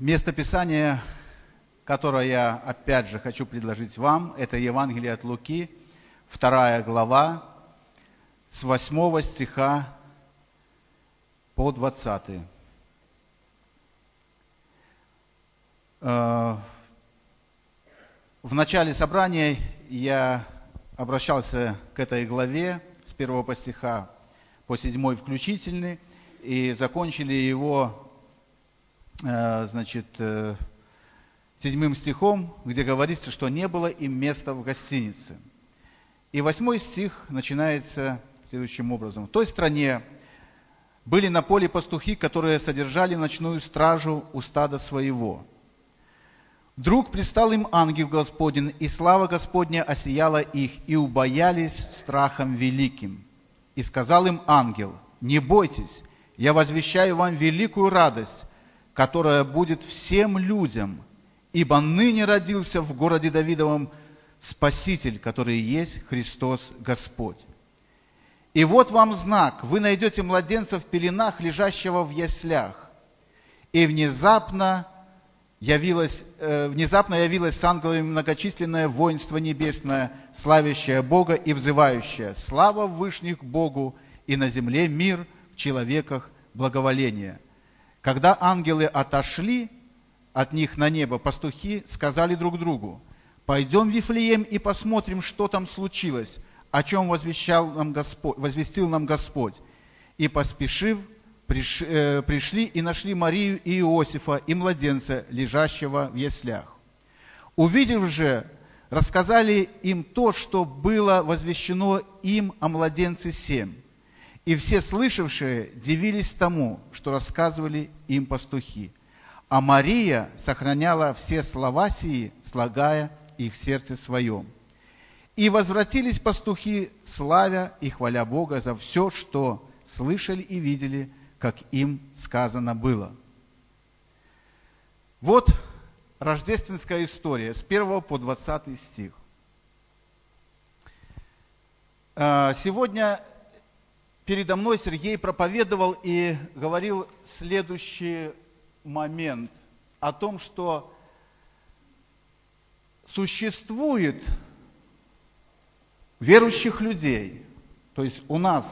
Место Писания, которое я опять же хочу предложить вам, это Евангелие от Луки, вторая глава, с 8 стиха по 20. Э, в начале собрания я обращался к этой главе с первого по стиха по седьмой включительный, и закончили его, значит, э, седьмым стихом, где говорится, что не было им места в гостинице. И восьмой стих начинается следующим образом. В той стране были на поле пастухи, которые содержали ночную стражу у стада своего. Вдруг пристал им ангел Господень, и слава Господня осияла их, и убоялись страхом великим. И сказал им ангел, не бойтесь, я возвещаю вам великую радость, которая будет всем людям, ибо ныне родился в городе Давидовом Спаситель, который есть Христос Господь. И вот вам знак, вы найдете младенца в пеленах, лежащего в яслях. И внезапно явилось, э, внезапно явилось с ангелами многочисленное воинство небесное, славящее Бога и взывающее «Слава Вышних Богу, и на земле мир, в человеках благоволение». Когда ангелы отошли от них на небо, пастухи сказали друг другу, «Пойдем в Вифлеем и посмотрим, что там случилось, о чем возвещал нам Господь, возвестил нам Господь». И поспешив, Э, пришли и нашли Марию и Иосифа и младенца, лежащего в яслях. Увидев же, рассказали им то, что было возвещено им о младенце семь. И все слышавшие дивились тому, что рассказывали им пастухи. А Мария сохраняла все слова сии, слагая их в сердце своем. И возвратились пастухи, славя и хваля Бога за все, что слышали и видели – как им сказано было. Вот рождественская история с 1 по 20 стих. А, сегодня передо мной Сергей проповедовал и говорил следующий момент о том, что существует верующих людей, то есть у нас,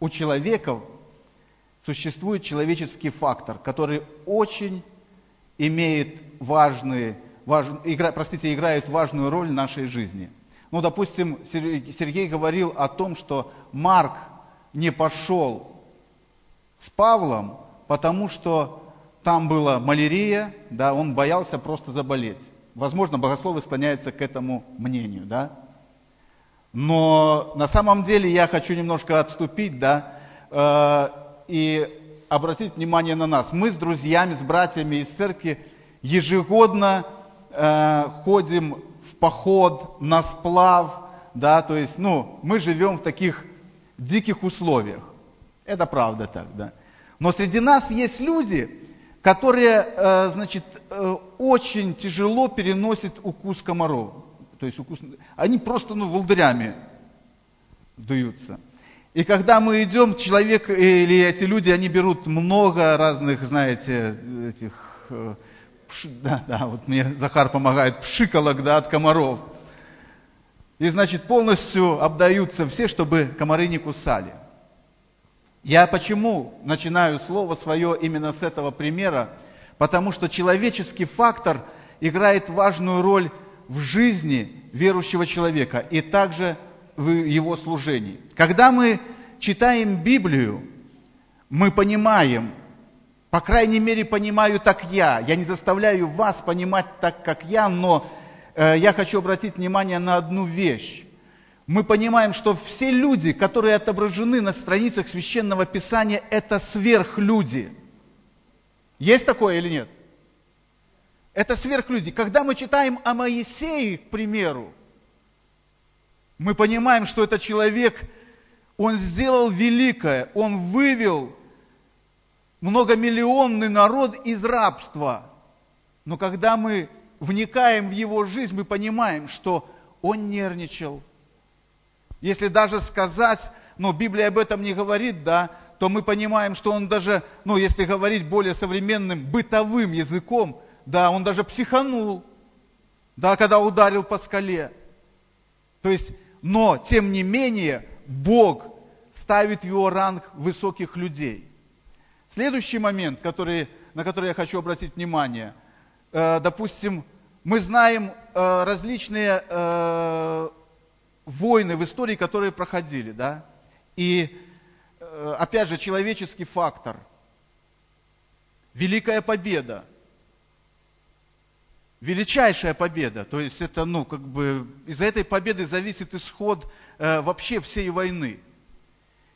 у человеков существует человеческий фактор, который очень имеет важные, важ, игра, простите, играет важную роль в нашей жизни. Ну, допустим, Сергей говорил о том, что Марк не пошел с Павлом, потому что там была малярия, да, он боялся просто заболеть. Возможно, богословы склоняются к этому мнению, да. Но на самом деле я хочу немножко отступить, да, э, и обратить внимание на нас. Мы с друзьями, с братьями из церкви ежегодно э, ходим в поход, на сплав, да, то есть, ну, мы живем в таких диких условиях. Это правда так, да. Но среди нас есть люди, которые, э, значит, э, очень тяжело переносят укус комаров. То есть укус... Они просто, ну, волдырями дуются. И когда мы идем, человек или эти люди, они берут много разных, знаете, этих, э, да, да, вот мне Захар помогает, пшиколок, да, от комаров. И, значит, полностью обдаются все, чтобы комары не кусали. Я почему начинаю слово свое именно с этого примера? Потому что человеческий фактор играет важную роль в жизни верующего человека и также в его служении. Когда мы читаем Библию, мы понимаем, по крайней мере, понимаю так я. Я не заставляю вас понимать так, как я, но я хочу обратить внимание на одну вещь. Мы понимаем, что все люди, которые отображены на страницах Священного Писания, это сверхлюди. Есть такое или нет? Это сверхлюди. Когда мы читаем о Моисее, к примеру, мы понимаем, что это человек, он сделал великое, он вывел многомиллионный народ из рабства. Но когда мы вникаем в его жизнь, мы понимаем, что он нервничал. Если даже сказать, но Библия об этом не говорит, да, то мы понимаем, что он даже, ну, если говорить более современным бытовым языком, да, он даже психанул, да, когда ударил по скале. То есть, но, тем не менее, Бог ставит в его ранг высоких людей. Следующий момент, который, на который я хочу обратить внимание. Э, допустим, мы знаем э, различные э, войны в истории, которые проходили, да? И, опять же, человеческий фактор. Великая победа. Величайшая победа. То есть это, ну, как бы, из-за этой победы зависит исход вообще всей войны.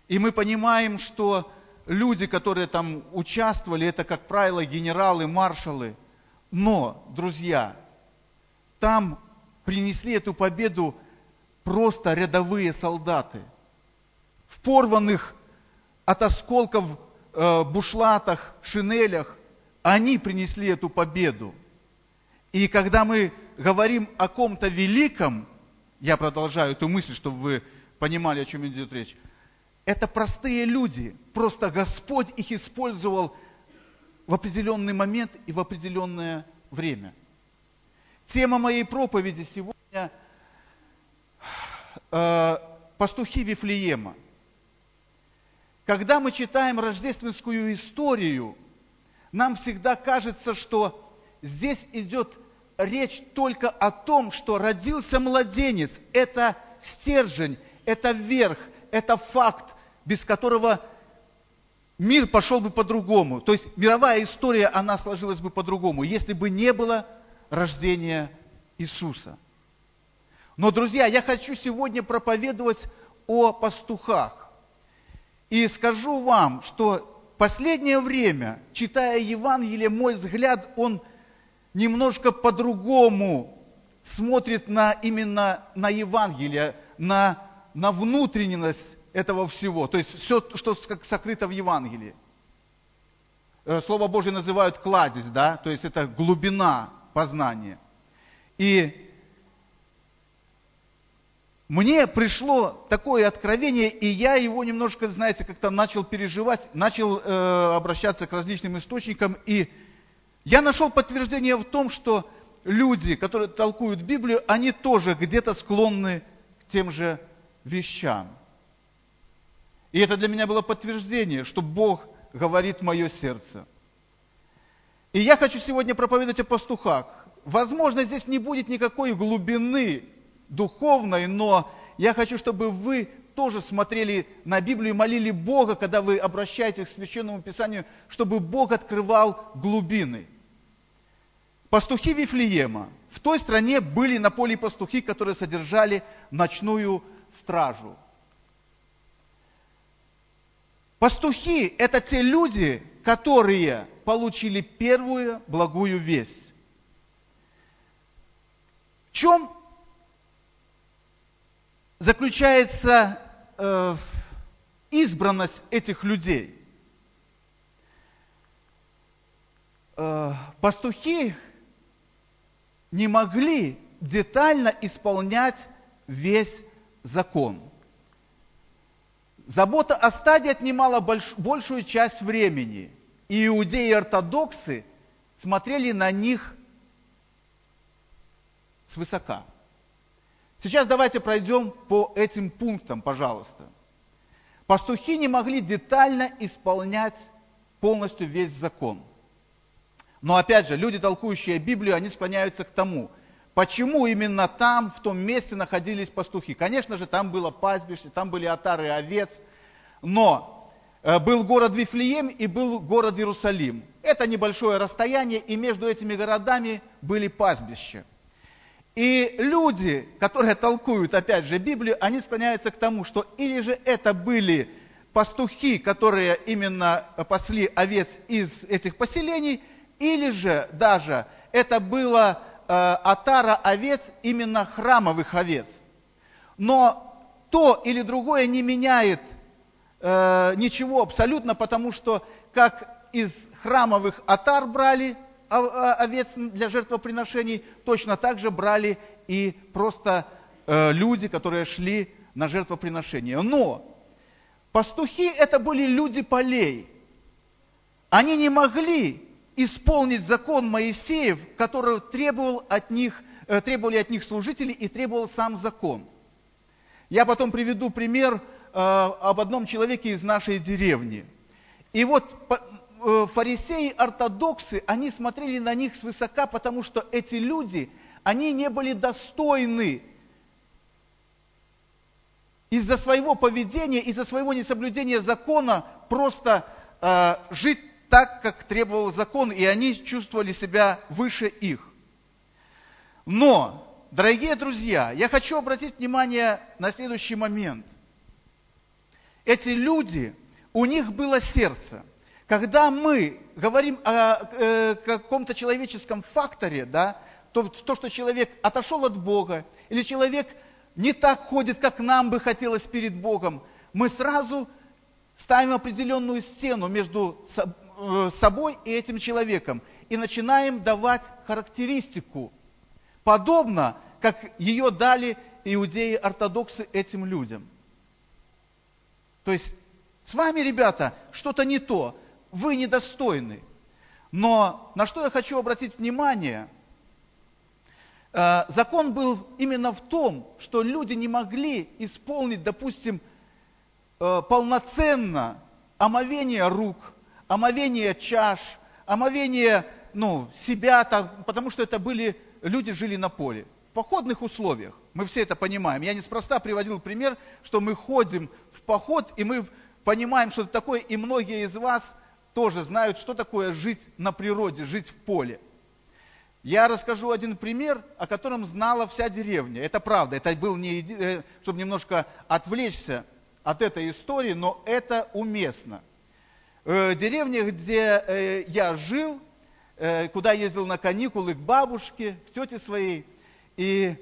И мы понимаем, что люди, которые там участвовали, это, как правило, генералы, маршалы. Но, друзья, там принесли эту победу просто рядовые солдаты – в порванных от осколков э, бушлатах, шинелях, они принесли эту победу. И когда мы говорим о ком-то великом, я продолжаю эту мысль, чтобы вы понимали, о чем идет речь, это простые люди, просто Господь их использовал в определенный момент и в определенное время. Тема моей проповеди сегодня э, – пастухи Вифлеема. Когда мы читаем рождественскую историю, нам всегда кажется, что здесь идет речь только о том, что родился младенец. Это стержень, это верх, это факт, без которого мир пошел бы по-другому. То есть мировая история, она сложилась бы по-другому, если бы не было рождения Иисуса. Но, друзья, я хочу сегодня проповедовать о пастухах. И скажу вам, что последнее время, читая Евангелие, мой взгляд, он немножко по-другому смотрит на, именно на Евангелие, на, на внутренность этого всего. То есть все, что сокрыто в Евангелии. Э, Слово Божье называют кладезь, да, то есть это глубина познания. И мне пришло такое откровение, и я его немножко, знаете, как-то начал переживать, начал э, обращаться к различным источникам, и я нашел подтверждение в том, что люди, которые толкуют Библию, они тоже где-то склонны к тем же вещам. И это для меня было подтверждение, что Бог говорит мое сердце. И я хочу сегодня проповедовать о пастухах. Возможно, здесь не будет никакой глубины духовной, но я хочу, чтобы вы тоже смотрели на Библию и молили Бога, когда вы обращаетесь к Священному Писанию, чтобы Бог открывал глубины. Пастухи Вифлеема. В той стране были на поле пастухи, которые содержали ночную стражу. Пастухи – это те люди, которые получили первую благую весть. В чем заключается э, избранность этих людей. Э, пастухи не могли детально исполнять весь закон. Забота о стаде отнимала больш, большую часть времени, и иудеи и ортодоксы смотрели на них свысока. Сейчас давайте пройдем по этим пунктам, пожалуйста. Пастухи не могли детально исполнять полностью весь закон. Но опять же, люди, толкующие Библию, они склоняются к тому, почему именно там, в том месте находились пастухи. Конечно же, там было пастбище, там были отары овец, но э, был город Вифлеем и был город Иерусалим. Это небольшое расстояние, и между этими городами были пастбища. И люди, которые толкуют, опять же, Библию, они склоняются к тому, что или же это были пастухи, которые именно пасли овец из этих поселений, или же даже это было отара овец, именно храмовых овец. Но то или другое не меняет э, ничего абсолютно, потому что как из храмовых отар брали овец для жертвоприношений, точно так же брали и просто э, люди, которые шли на жертвоприношение. Но Пастухи это были люди полей. Они не могли исполнить закон Моисеев, который требовал от них, э, требовали от них служители и требовал сам закон. Я потом приведу пример э, об одном человеке из нашей деревни. И вот э, фарисеи-ортодоксы, они смотрели на них свысока, потому что эти люди, они не были достойны из-за своего поведения, из-за своего несоблюдения закона просто э, жить так, как требовал закон, и они чувствовали себя выше их. Но, дорогие друзья, я хочу обратить внимание на следующий момент. Эти люди, у них было сердце. Когда мы говорим о э, каком-то человеческом факторе, да, то, то, что человек отошел от Бога, или человек не так ходит, как нам бы хотелось перед Богом, мы сразу ставим определенную стену между собой и этим человеком и начинаем давать характеристику, подобно, как ее дали иудеи-ортодоксы этим людям. То есть с вами, ребята, что-то не то, вы недостойны. Но на что я хочу обратить внимание – Э, закон был именно в том, что люди не могли исполнить, допустим, э, полноценно омовение рук, омовение чаш, омовение ну, себя, потому что это были, люди жили на поле. В походных условиях. Мы все это понимаем. Я неспроста приводил пример, что мы ходим в поход, и мы понимаем, что это такое, и многие из вас тоже знают, что такое жить на природе, жить в поле. Я расскажу один пример, о котором знала вся деревня. Это правда, это был не, э, чтобы немножко отвлечься от этой истории, но это уместно. Э, деревне, где э, я жил, куда ездил на каникулы к бабушке, к тете своей, и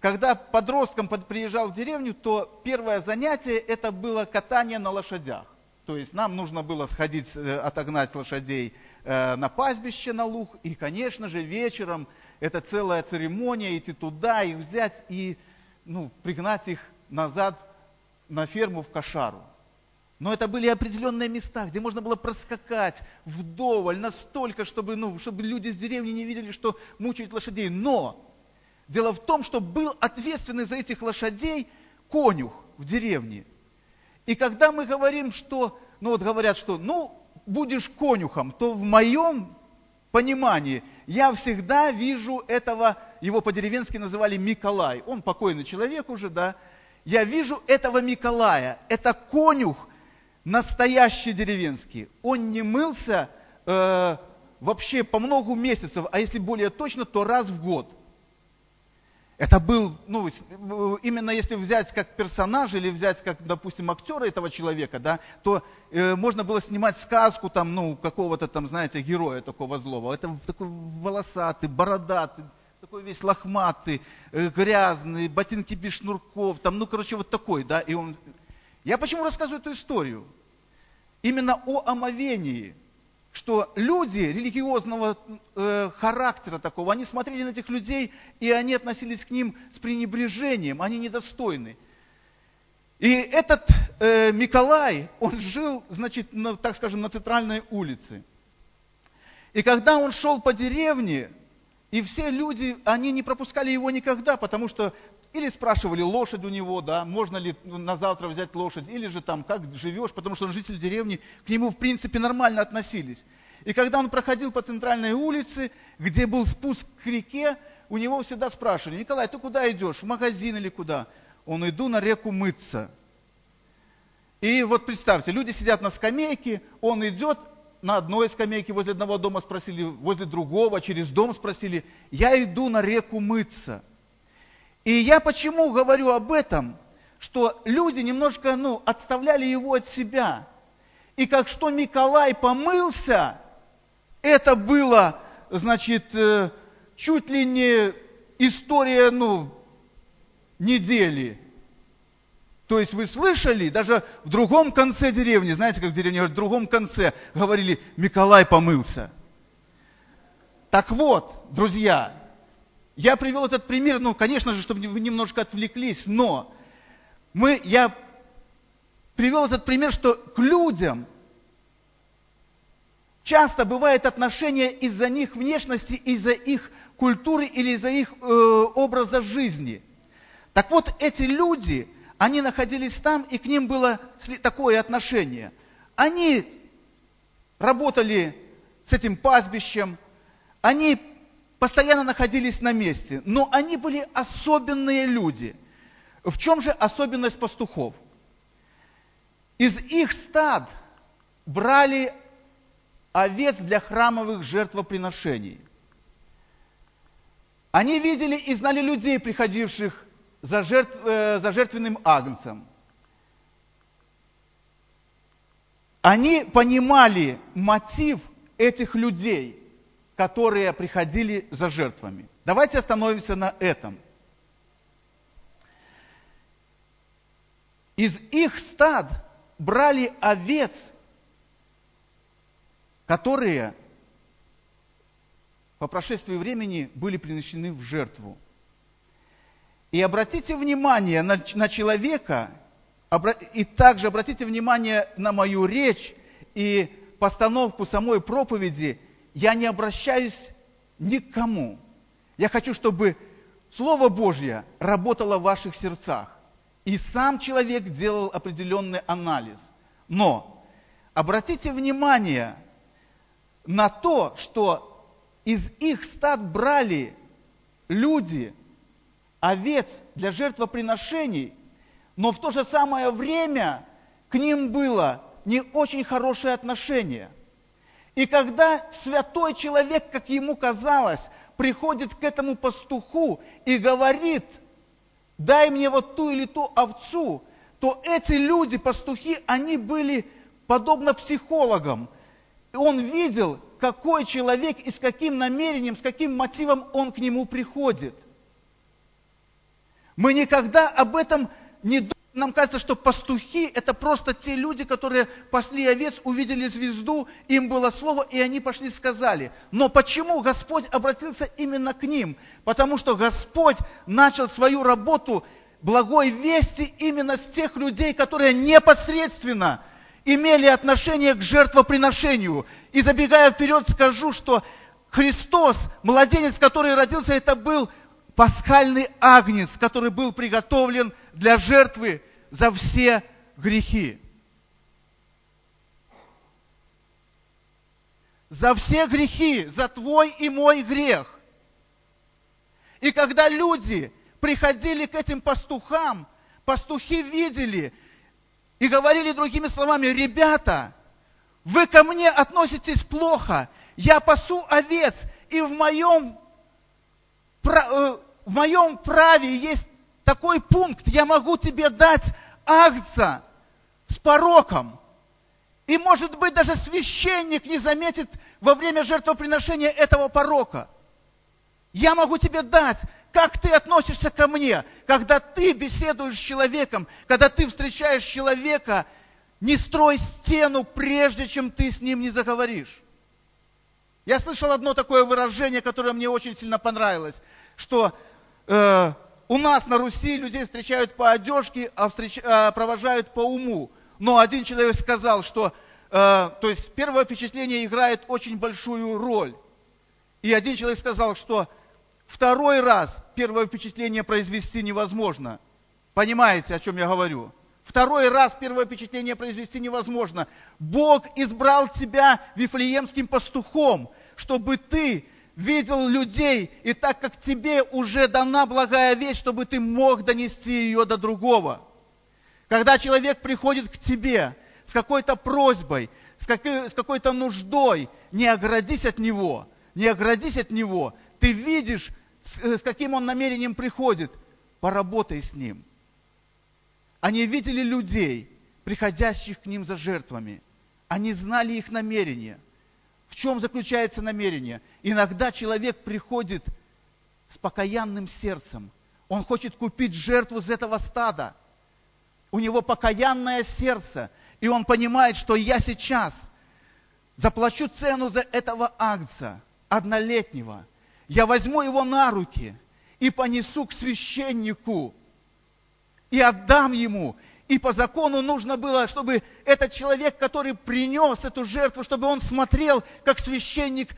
когда подростком приезжал в деревню, то первое занятие это было катание на лошадях. То есть нам нужно было сходить, отогнать лошадей Э, на пастбище на луг, и, конечно же, вечером это целая церемония, идти туда, их взять и ну, пригнать их назад на ферму в Кошару. Но это были определенные места, где можно было проскакать вдоволь, настолько, чтобы, ну, чтобы люди с деревни не видели, что мучают лошадей. Но дело в том, что был ответственный за этих лошадей конюх в деревне. И когда мы говорим, что, ну вот говорят, что, ну, будешь конюхом, то в моем понимании я всегда вижу этого, его по-деревенски называли Миколай. Он покойный человек уже, да. Я вижу этого Миколая. Это конюх настоящий деревенский. Он не мылся э, вообще по многу месяцев, а если более точно, то раз в год. Это был, ну, именно если взять как персонаж или взять как, допустим, актера этого человека, да, то э, можно было снимать сказку там, ну, какого-то там, знаете, героя такого злого. Это такой волосатый, бородатый, такой весь лохматый, э, грязный, ботинки без шнурков, там, ну, короче, вот такой, да, и он... Я почему рассказываю эту историю? Именно о омовении – что люди религиозного э, характера такого, они смотрели на этих людей, и они относились к ним с пренебрежением, они недостойны. И этот э, Николай, он жил, значит, на, так скажем, на центральной улице. И когда он шел по деревне, и все люди, они не пропускали его никогда, потому что или спрашивали лошадь у него, да, можно ли на завтра взять лошадь, или же там, как живешь, потому что он житель деревни, к нему в принципе нормально относились. И когда он проходил по центральной улице, где был спуск к реке, у него всегда спрашивали, Николай, ты куда идешь, в магазин или куда? Он иду на реку мыться. И вот представьте, люди сидят на скамейке, он идет на одной скамейке возле одного дома спросили, возле другого, через дом спросили, я иду на реку мыться – и я почему говорю об этом, что люди немножко ну, отставляли его от себя. И как что Николай помылся, это было, значит, э, чуть ли не история, ну, недели. То есть вы слышали, даже в другом конце деревни, знаете, как в деревне говорят, в другом конце говорили, Николай помылся. Так вот, друзья, я привел этот пример, ну, конечно же, чтобы вы немножко отвлеклись, но мы, я привел этот пример, что к людям часто бывает отношение из-за них внешности, из-за их культуры или из-за их э, образа жизни. Так вот, эти люди, они находились там, и к ним было такое отношение. Они работали с этим пастбищем, они постоянно находились на месте, но они были особенные люди. В чем же особенность пастухов? Из их стад брали овец для храмовых жертвоприношений. Они видели и знали людей, приходивших за, жертв, э, за жертвенным агнцем. Они понимали мотив этих людей, которые приходили за жертвами. Давайте остановимся на этом. Из их стад брали овец, которые по прошествии времени были принесены в жертву. И обратите внимание на, на человека, и также обратите внимание на мою речь и постановку самой проповеди. Я не обращаюсь ни к кому. Я хочу, чтобы Слово Божье работало в ваших сердцах. И сам человек делал определенный анализ. Но обратите внимание на то, что из их стад брали люди овец для жертвоприношений, но в то же самое время к ним было не очень хорошее отношение. И когда святой человек, как ему казалось, приходит к этому пастуху и говорит, дай мне вот ту или ту овцу, то эти люди, пастухи, они были подобно психологам. Он видел, какой человек и с каким намерением, с каким мотивом он к нему приходит. Мы никогда об этом не думаем. Нам кажется, что пастухи – это просто те люди, которые пасли овец, увидели звезду, им было слово, и они пошли сказали. Но почему Господь обратился именно к ним? Потому что Господь начал свою работу благой вести именно с тех людей, которые непосредственно имели отношение к жертвоприношению. И забегая вперед, скажу, что Христос, младенец, который родился, это был пасхальный агнец, который был приготовлен для жертвы за все грехи. За все грехи, за твой и мой грех. И когда люди приходили к этим пастухам, пастухи видели и говорили другими словами, ребята, вы ко мне относитесь плохо, я пасу овец, и в моем э, в моем праве есть такой пункт, я могу тебе дать агца с пороком. И, может быть, даже священник не заметит во время жертвоприношения этого порока. Я могу тебе дать, как ты относишься ко мне, когда ты беседуешь с человеком, когда ты встречаешь человека, не строй стену, прежде чем ты с ним не заговоришь. Я слышал одно такое выражение, которое мне очень сильно понравилось, что э, у нас на Руси людей встречают по одежке, а встреч, э, провожают по уму. Но один человек сказал, что э, то есть первое впечатление играет очень большую роль. И один человек сказал, что второй раз первое впечатление произвести невозможно. Понимаете, о чем я говорю? Второй раз первое впечатление произвести невозможно. Бог избрал тебя вифлеемским пастухом, чтобы ты видел людей, и так как тебе уже дана благая вещь, чтобы ты мог донести ее до другого. Когда человек приходит к тебе с какой-то просьбой, с, какой- с какой-то нуждой, не оградись от него, не оградись от него. Ты видишь, с, э, с каким он намерением приходит, поработай с ним. Они видели людей, приходящих к ним за жертвами. Они знали их намерения. В чем заключается намерение? Иногда человек приходит с покаянным сердцем. Он хочет купить жертву из этого стада. У него покаянное сердце. И он понимает, что я сейчас заплачу цену за этого агнца, однолетнего. Я возьму его на руки и понесу к священнику. И отдам ему. И по закону нужно было, чтобы этот человек, который принес эту жертву, чтобы он смотрел, как священник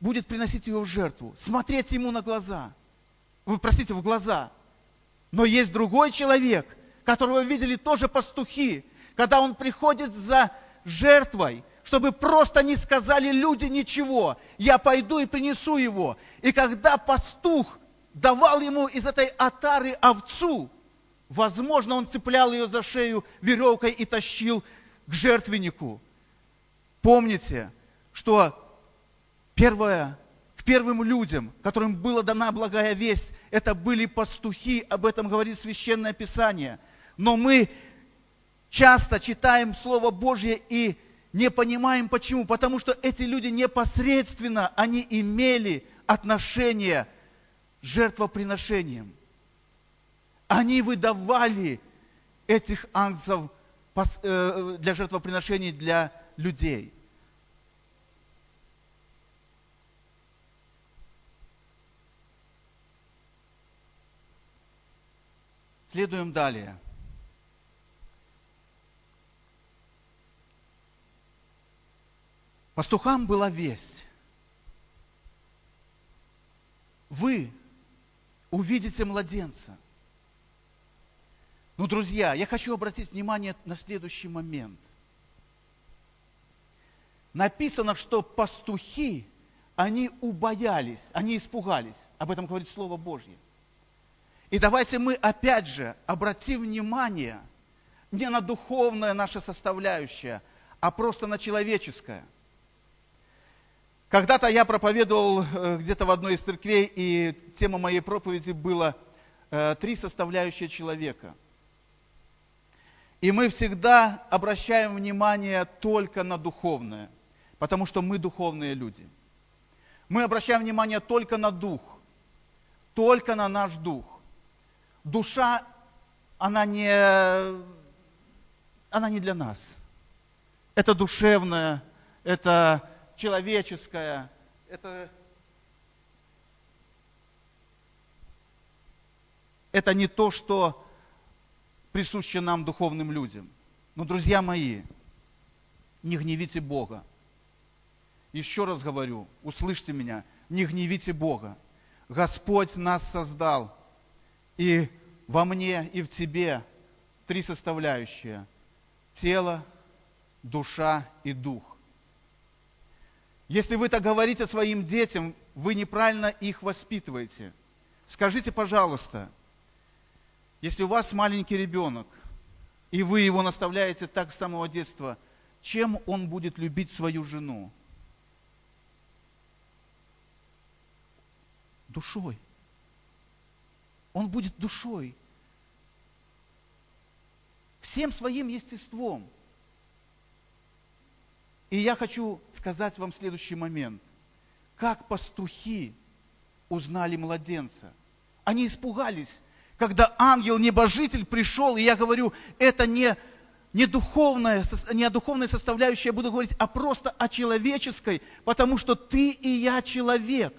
будет приносить ее в жертву, смотреть ему на глаза. Вы простите, в глаза. Но есть другой человек, которого видели тоже пастухи, когда он приходит за жертвой, чтобы просто не сказали люди ничего. Я пойду и принесу его. И когда пастух давал ему из этой отары овцу, возможно, он цеплял ее за шею веревкой и тащил к жертвеннику. Помните, что первое, к первым людям, которым была дана благая весть, это были пастухи, об этом говорит Священное Писание. Но мы часто читаем Слово Божье и не понимаем почему. Потому что эти люди непосредственно, они имели отношение с жертвоприношением. Они выдавали этих ангцев э, для жертвоприношений для людей. Следуем далее. Пастухам была весть. Вы увидите младенца. Но, друзья, я хочу обратить внимание на следующий момент. Написано, что пастухи, они убоялись, они испугались. Об этом говорит Слово Божье. И давайте мы опять же обратим внимание не на духовное наше составляющее, а просто на человеческое – когда-то я проповедовал э, где-то в одной из церквей, и тема моей проповеди была э, «Три составляющие человека». И мы всегда обращаем внимание только на духовное, потому что мы духовные люди. Мы обращаем внимание только на дух, только на наш дух. Душа, она не, она не для нас. Это душевное, это человеческое, это, это не то, что присуще нам, духовным людям. Но, друзья мои, не гневите Бога. Еще раз говорю, услышьте меня, не гневите Бога. Господь нас создал, и во мне, и в тебе три составляющие. Тело, душа и дух. Если вы так говорите своим детям, вы неправильно их воспитываете. Скажите, пожалуйста, если у вас маленький ребенок, и вы его наставляете так с самого детства, чем он будет любить свою жену? Душой. Он будет душой. Всем своим естеством. И я хочу сказать вам следующий момент. Как пастухи узнали младенца? Они испугались, когда ангел-небожитель пришел, и я говорю, это не, не, духовная, не о духовной составляющей я буду говорить, а просто о человеческой, потому что ты и я человек.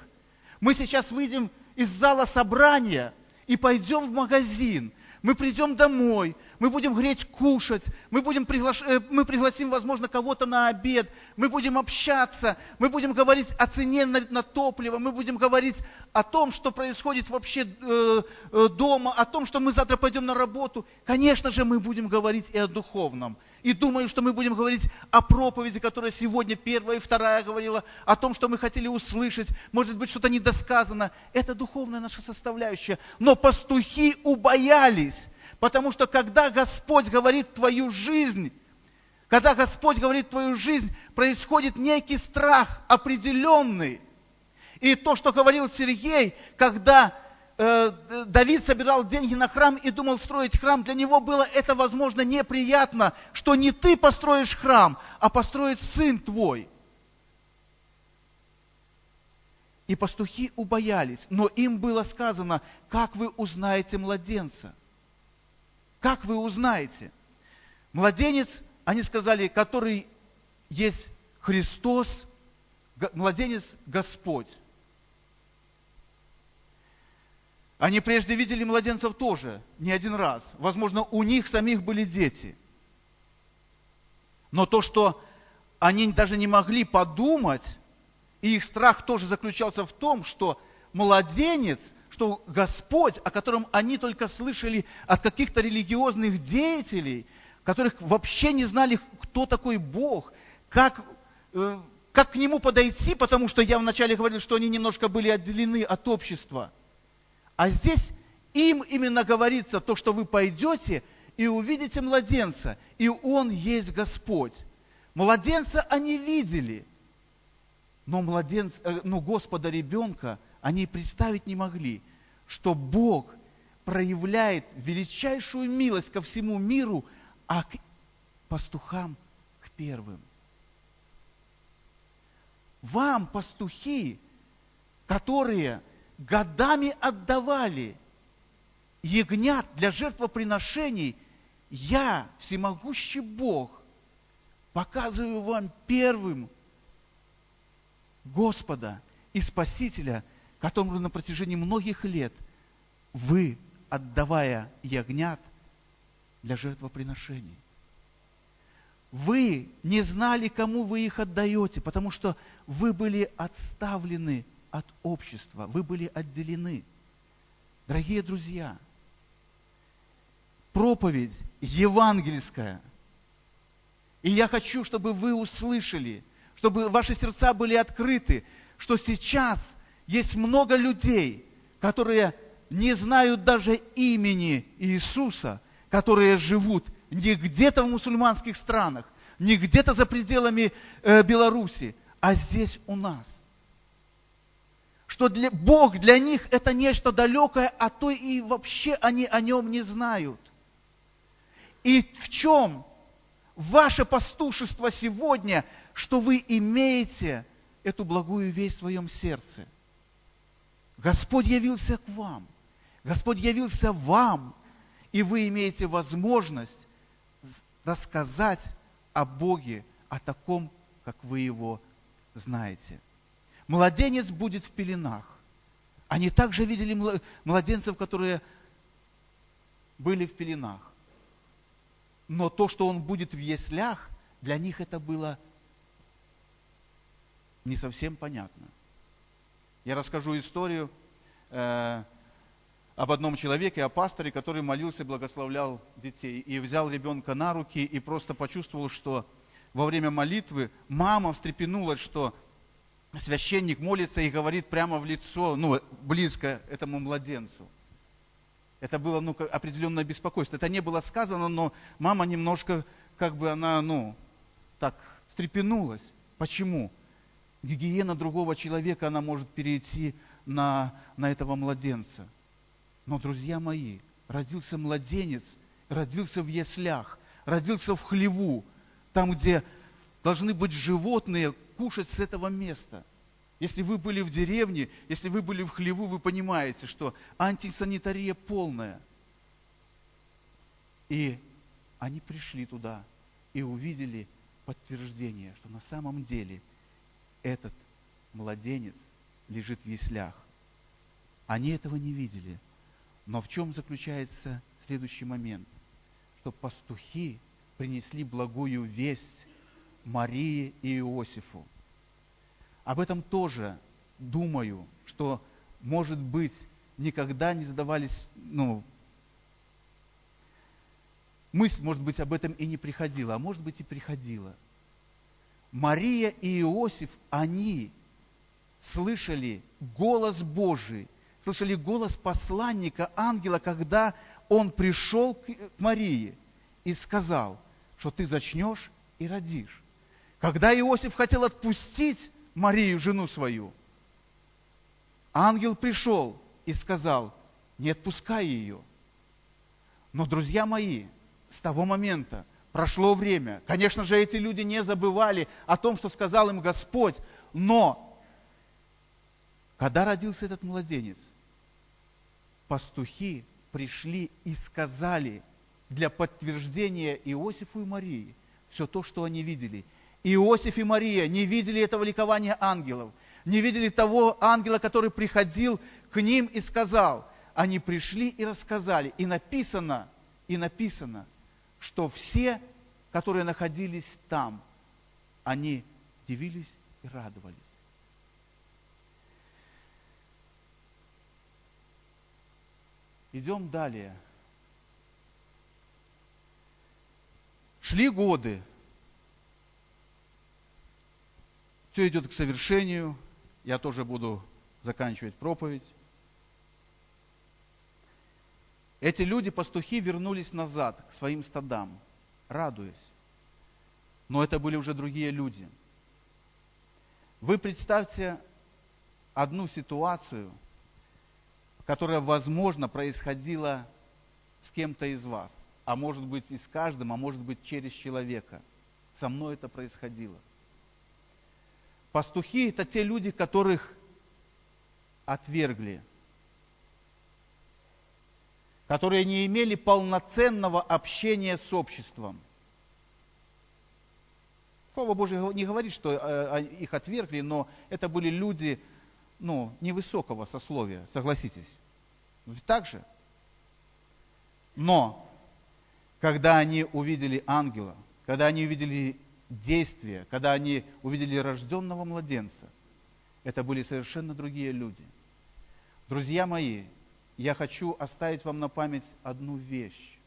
Мы сейчас выйдем из зала собрания и пойдем в магазин, мы придем домой, мы будем греть кушать, мы, будем приглаш... Э, мы пригласим, возможно, кого-то на обед, мы будем общаться, мы будем говорить о цене на, на топливо, мы будем говорить о том, что происходит вообще э, э, дома, о том, что мы завтра пойдем на работу. Конечно же, мы будем говорить и о духовном. И думаю, что мы будем говорить о проповеди, которая сегодня первая и вторая говорила, о том, что мы хотели услышать, может быть, что-то недосказано. Это духовная наша составляющая. Но пастухи убоялись, потому что когда Господь говорит твою жизнь, когда Господь говорит твою жизнь, происходит некий страх определенный. И то, что говорил Сергей, когда Давид собирал деньги на храм и думал строить храм, для него было это, возможно, неприятно, что не ты построишь храм, а построит сын твой. И пастухи убоялись, но им было сказано, как вы узнаете младенца? Как вы узнаете? Младенец, они сказали, который есть Христос, младенец Господь. Они прежде видели младенцев тоже, не один раз. Возможно, у них самих были дети. Но то, что они даже не могли подумать, и их страх тоже заключался в том, что младенец, что Господь, о котором они только слышали от каких-то религиозных деятелей, которых вообще не знали, кто такой Бог, как, э, как к Нему подойти, потому что я вначале говорил, что они немножко были отделены от общества. А здесь им именно говорится то, что вы пойдете и увидите младенца, и Он есть Господь. Младенца они видели, но, младенца, э, но Господа ребенка они представить не могли, что Бог проявляет величайшую милость ко всему миру, а к пастухам к первым. Вам, пастухи, которые годами отдавали ягнят для жертвоприношений, я, всемогущий Бог, показываю вам первым Господа и Спасителя, которому на протяжении многих лет вы, отдавая ягнят для жертвоприношений. Вы не знали, кому вы их отдаете, потому что вы были отставлены от общества, вы были отделены. Дорогие друзья, проповедь евангельская. И я хочу, чтобы вы услышали, чтобы ваши сердца были открыты, что сейчас есть много людей, которые не знают даже имени Иисуса, которые живут не где-то в мусульманских странах, не где-то за пределами э, Беларуси, а здесь у нас. Что для, Бог для них это нечто далекое, а то и вообще они о нем не знают. И в чем ваше пастушество сегодня, что вы имеете эту благую весть в своем сердце. Господь явился к вам. Господь явился вам, и вы имеете возможность рассказать о Боге, о таком, как вы его знаете. Младенец будет в пеленах. Они также видели младенцев, которые были в пеленах. Но то, что он будет в яслях, для них это было не совсем понятно. Я расскажу историю э, об одном человеке, о пасторе, который молился и благословлял детей. И взял ребенка на руки и просто почувствовал, что во время молитвы мама встрепенулась, что священник молится и говорит прямо в лицо, ну, близко этому младенцу. Это было ну, определенное беспокойство. Это не было сказано, но мама немножко, как бы она, ну, так встрепенулась. Почему? Гигиена другого человека, она может перейти на, на этого младенца. Но, друзья мои, родился младенец, родился в яслях, родился в хлеву, там, где должны быть животные, кушать с этого места – если вы были в деревне, если вы были в хлеву, вы понимаете, что антисанитария полная. И они пришли туда и увидели подтверждение, что на самом деле этот младенец лежит в яслях. Они этого не видели. Но в чем заключается следующий момент? Что пастухи принесли благую весть Марии и Иосифу. Об этом тоже думаю, что, может быть, никогда не задавались, ну, мысль, может быть, об этом и не приходила, а может быть и приходила. Мария и Иосиф, они слышали голос Божий, слышали голос посланника, ангела, когда он пришел к Марии и сказал, что ты зачнешь и родишь. Когда Иосиф хотел отпустить Марию, жену свою. Ангел пришел и сказал, не отпускай ее. Но, друзья мои, с того момента прошло время. Конечно же, эти люди не забывали о том, что сказал им Господь, но когда родился этот младенец, пастухи пришли и сказали для подтверждения Иосифу и Марии все то, что они видели – Иосиф и Мария не видели этого ликования ангелов, не видели того ангела, который приходил к ним и сказал, они пришли и рассказали. И написано, и написано, что все, которые находились там, они дивились и радовались. Идем далее. Шли годы. Все идет к совершению. Я тоже буду заканчивать проповедь. Эти люди, пастухи, вернулись назад к своим стадам, радуясь. Но это были уже другие люди. Вы представьте одну ситуацию, которая, возможно, происходила с кем-то из вас, а может быть и с каждым, а может быть через человека. Со мной это происходило. Пастухи – это те люди, которых отвергли, которые не имели полноценного общения с обществом. Слово Божье не говорит, что э, их отвергли, но это были люди ну, невысокого сословия, согласитесь. Так же? Но, когда они увидели ангела, когда они увидели действие, когда они увидели рожденного младенца, это были совершенно другие люди. Друзья мои, я хочу оставить вам на память одну вещь,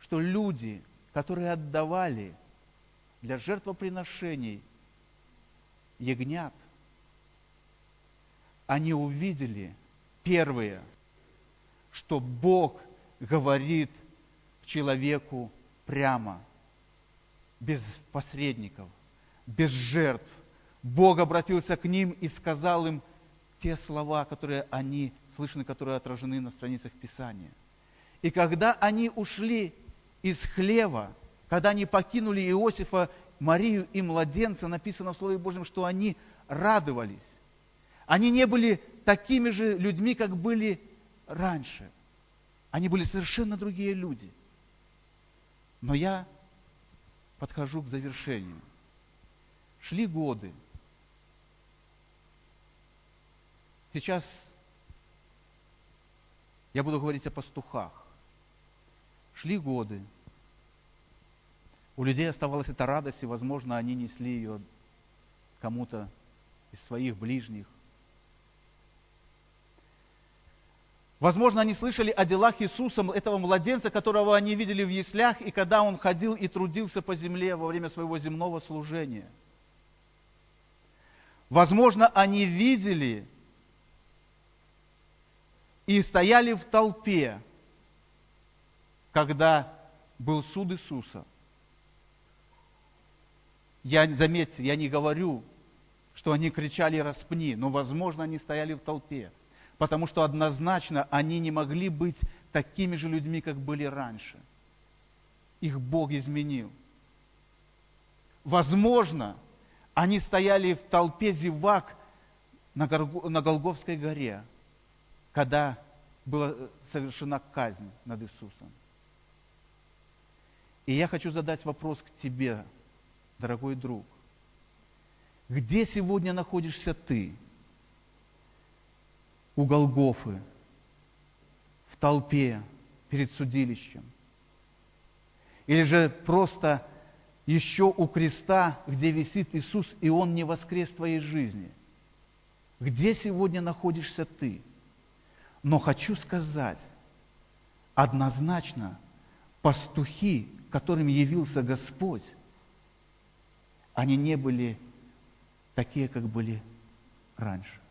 что люди, которые отдавали для жертвоприношений ягнят, они увидели первые, что Бог говорит человеку прямо, без посредников, без жертв. Бог обратился к ним и сказал им те слова, которые они слышны, которые отражены на страницах Писания. И когда они ушли из хлева, когда они покинули Иосифа, Марию и младенца, написано в Слове Божьем, что они радовались. Они не были такими же людьми, как были раньше. Они были совершенно другие люди. Но я подхожу к завершению. Шли годы. Сейчас я буду говорить о пастухах. Шли годы. У людей оставалась эта радость, и, возможно, они несли ее кому-то из своих ближних. Возможно, они слышали о делах Иисуса, этого младенца, которого они видели в яслях, и когда он ходил и трудился по земле во время своего земного служения. Возможно, они видели и стояли в толпе, когда был суд Иисуса. Я, заметьте, я не говорю, что они кричали «распни», но, возможно, они стояли в толпе, потому что однозначно они не могли быть такими же людьми, как были раньше. Их Бог изменил. Возможно, они стояли в толпе зевак на Голговской горе, когда была совершена казнь над Иисусом. И я хочу задать вопрос к тебе, дорогой друг. Где сегодня находишься ты? У Голгофы, в толпе, перед судилищем? Или же просто еще у креста, где висит Иисус, и Он не воскрес в твоей жизни? Где сегодня находишься ты? Но хочу сказать, однозначно, пастухи, которым явился Господь, они не были такие, как были раньше.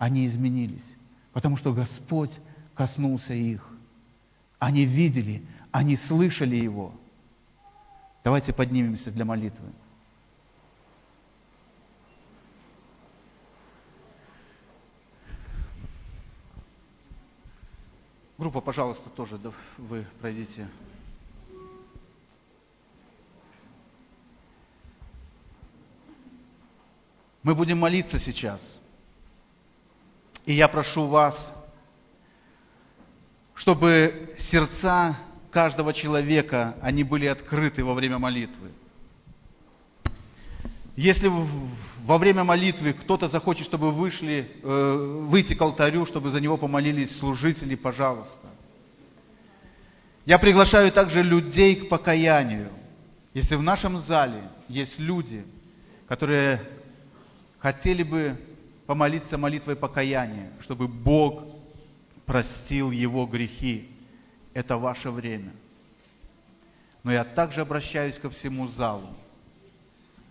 Они изменились, потому что Господь коснулся их. Они видели, они слышали Его. Давайте поднимемся для молитвы. Группа, пожалуйста, тоже вы пройдите. Мы будем молиться сейчас. И я прошу вас, чтобы сердца каждого человека, они были открыты во время молитвы. Если во время молитвы кто-то захочет, чтобы вышли, э, выйти к алтарю, чтобы за него помолились служители, пожалуйста. Я приглашаю также людей к покаянию. Если в нашем зале есть люди, которые хотели бы помолиться молитвой покаяния, чтобы Бог простил его грехи, это ваше время. Но я также обращаюсь ко всему залу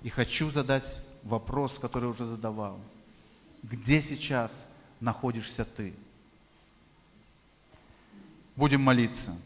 и хочу задать вопрос, который уже задавал. Где сейчас находишься ты? Будем молиться.